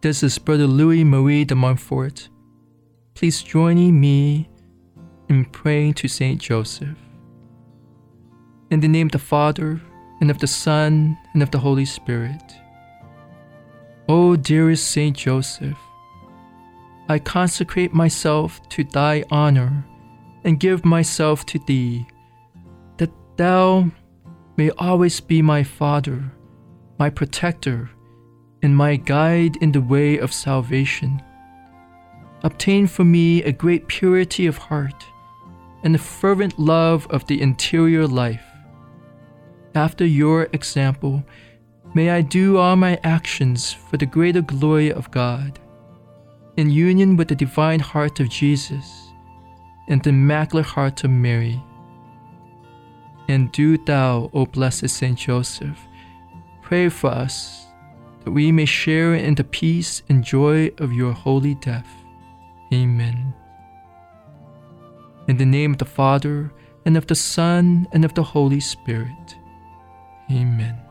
This is Brother Louis Marie de Montfort. Please join me in praying to Saint Joseph. In the name of the Father, and of the Son, and of the Holy Spirit. O dearest Saint Joseph, I consecrate myself to thy honor and give myself to thee, that thou may always be my Father, my protector, and my guide in the way of salvation. Obtain for me a great purity of heart and a fervent love of the interior life. After your example, may I do all my actions for the greater glory of God, in union with the divine heart of Jesus and the immaculate heart of Mary. And do thou, O blessed Saint Joseph, pray for us that we may share in the peace and joy of your holy death. Amen. In the name of the Father, and of the Son, and of the Holy Spirit. Amen.